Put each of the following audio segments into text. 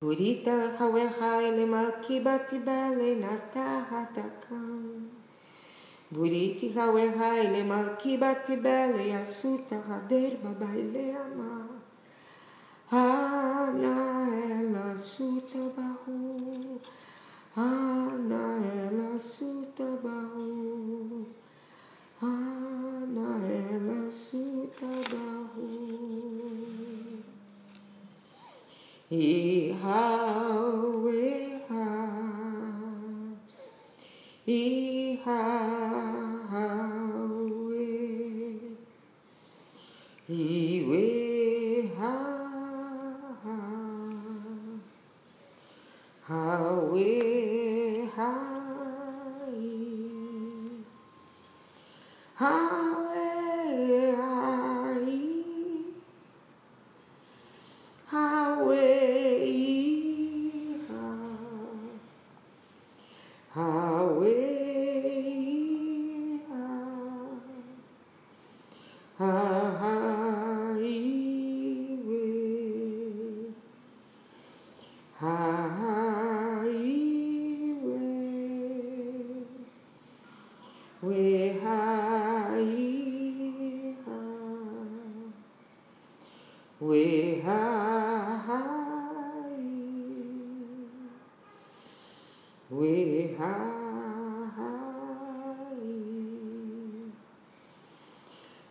Purita Hawehai Lemakibakibale Natahatakam. Buriti Hawehai Lemakibakibale Asuta Haderba Baileama. Ana ela suta ba He how we high. He how we He we how high. Highway.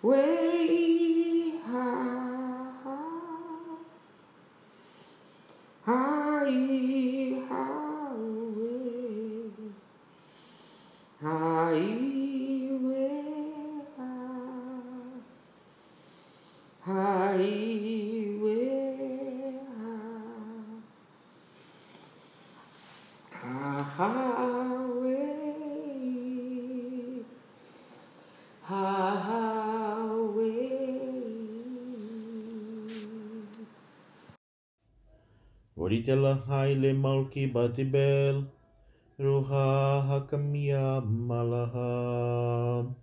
Wait. Elahai le malki batibel, ruha hakamiam malaham.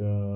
uh,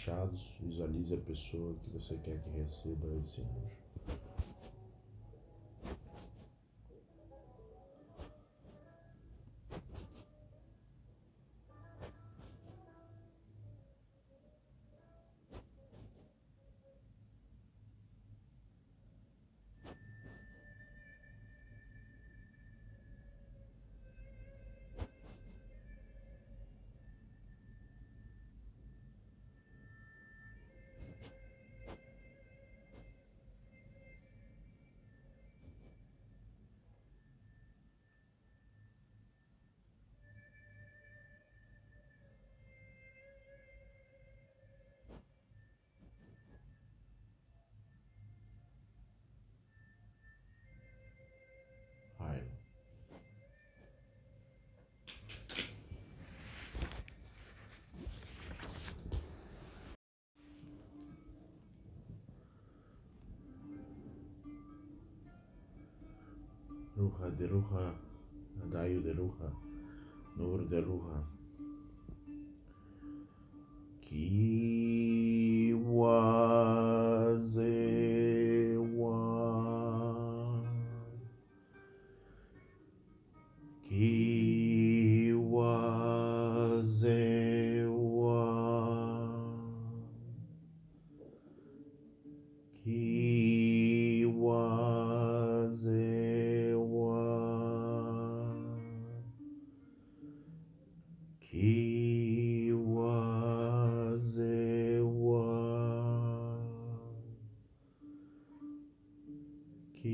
fechados, visualize a pessoa que você quer que receba esse روحه د روحه دایو د روحه نور د روحه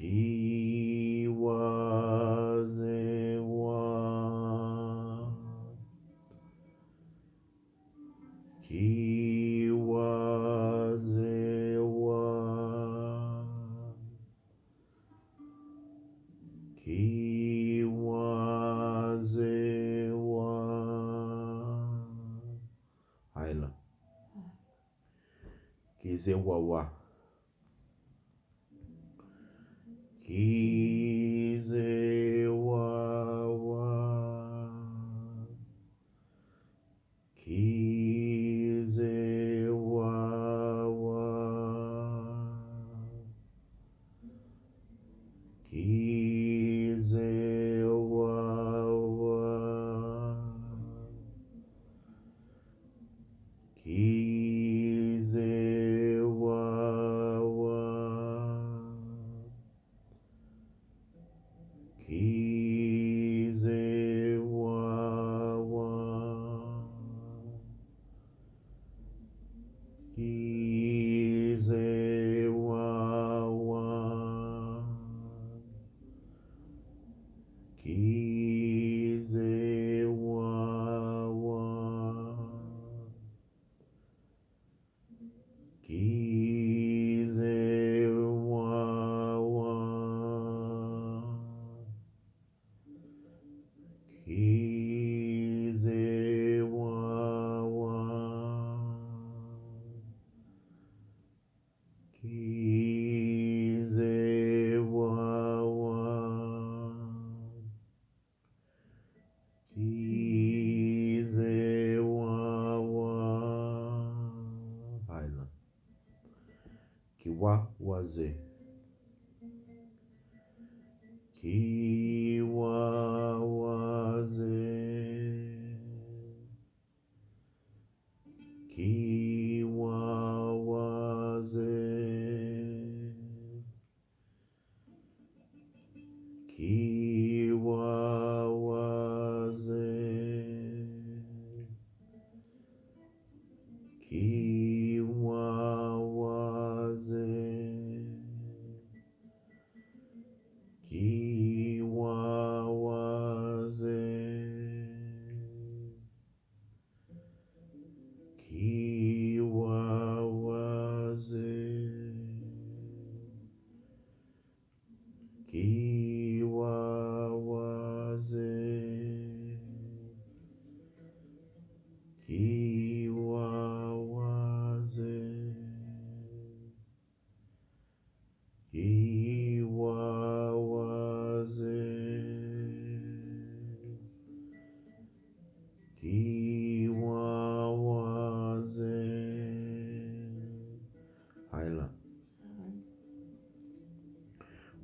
He was a one. He was a one. He was a one. Ayla. Ah. Kize wawa. He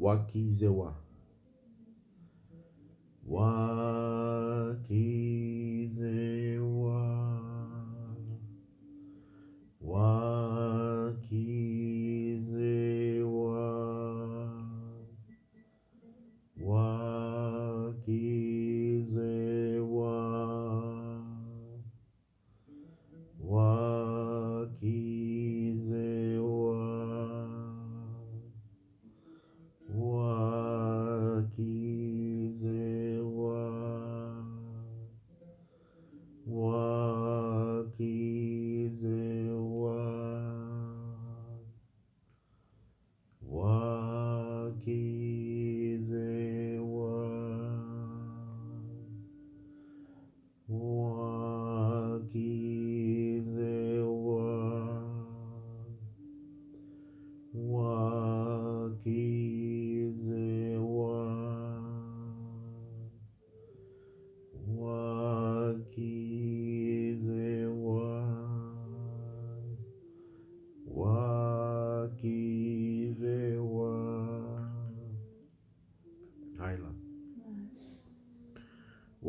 wakizewa wa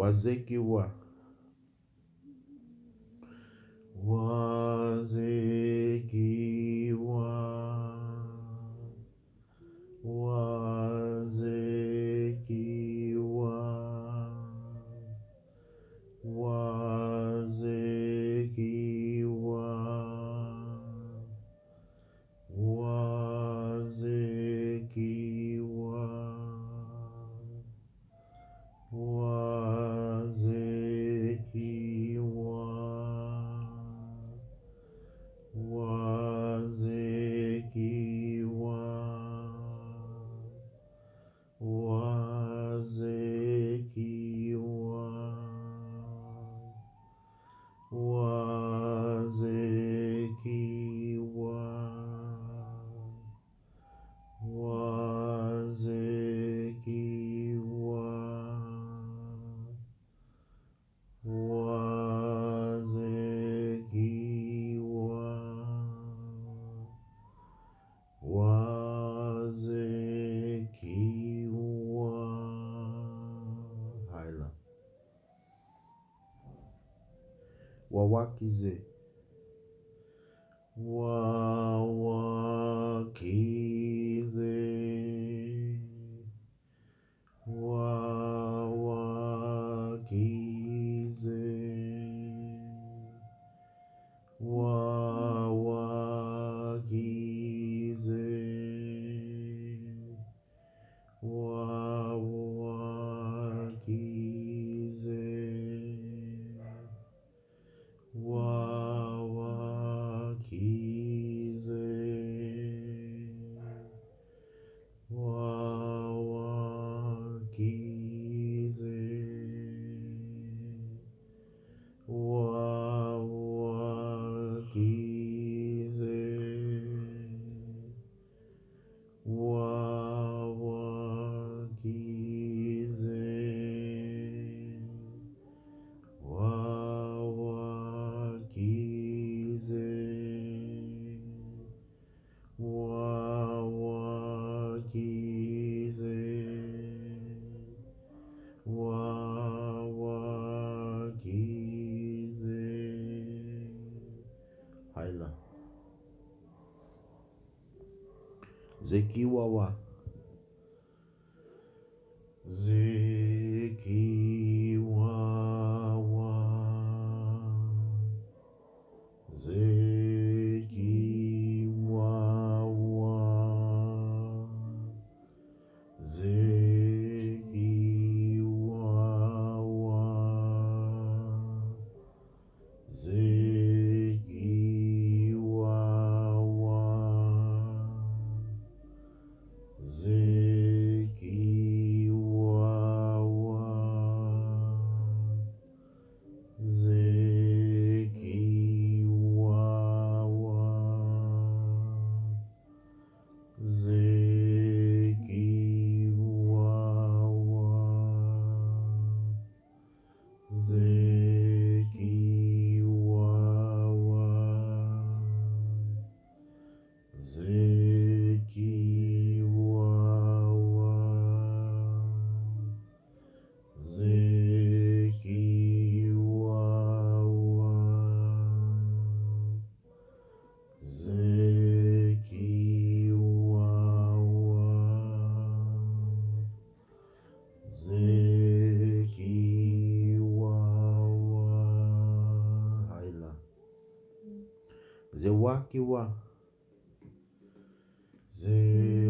wa zeki o quis dizer. Zekiwawa Wakiwa. Zero.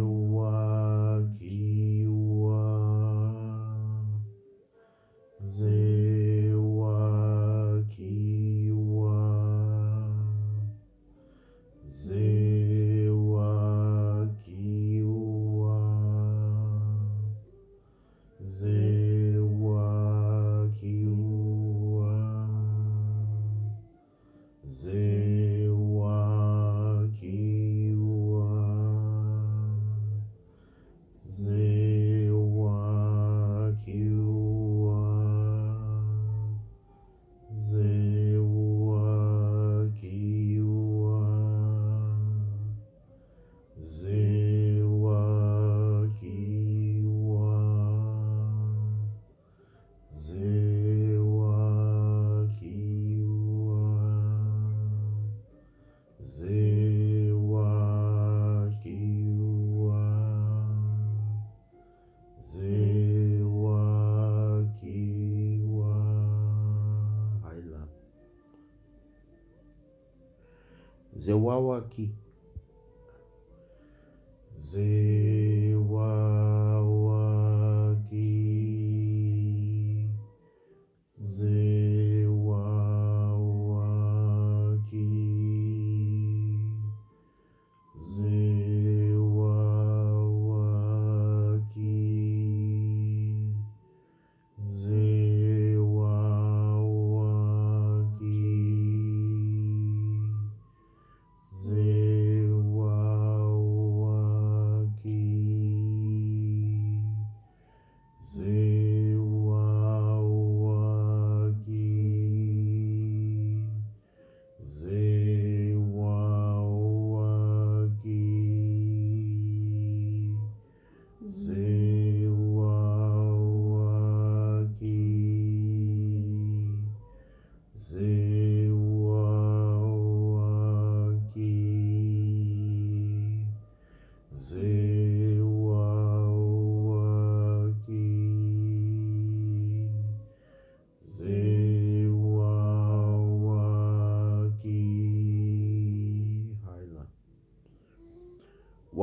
Zewawaki.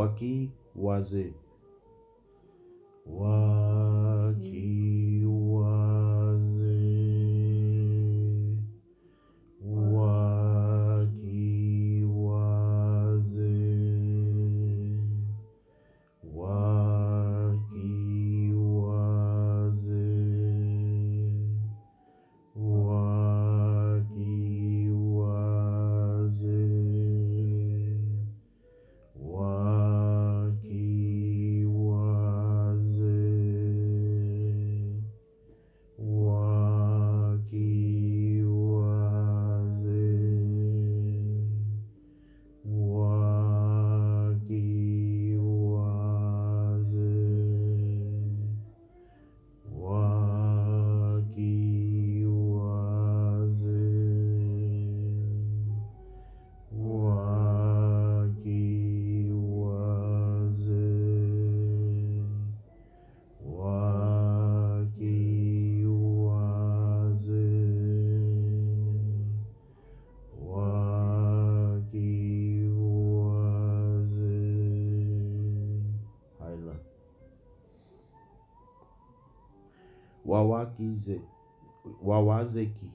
Waki waze. Wawazeki.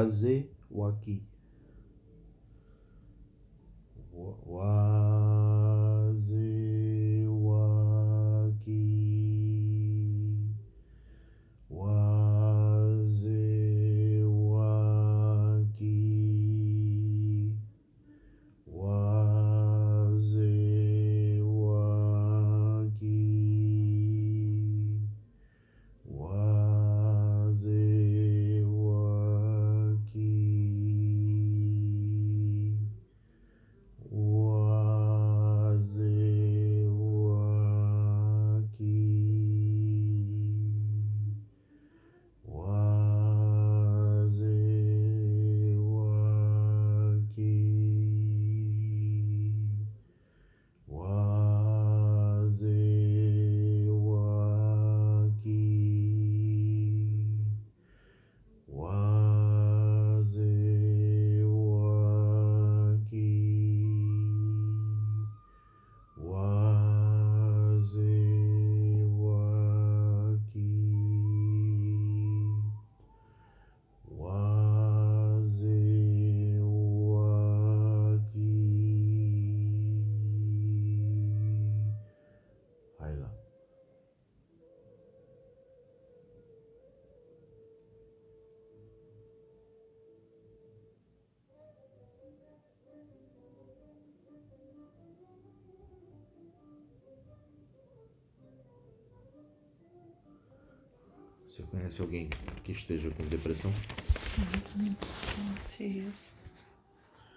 fazer o aqui. Você conhece alguém que esteja com depressão? Forte isso.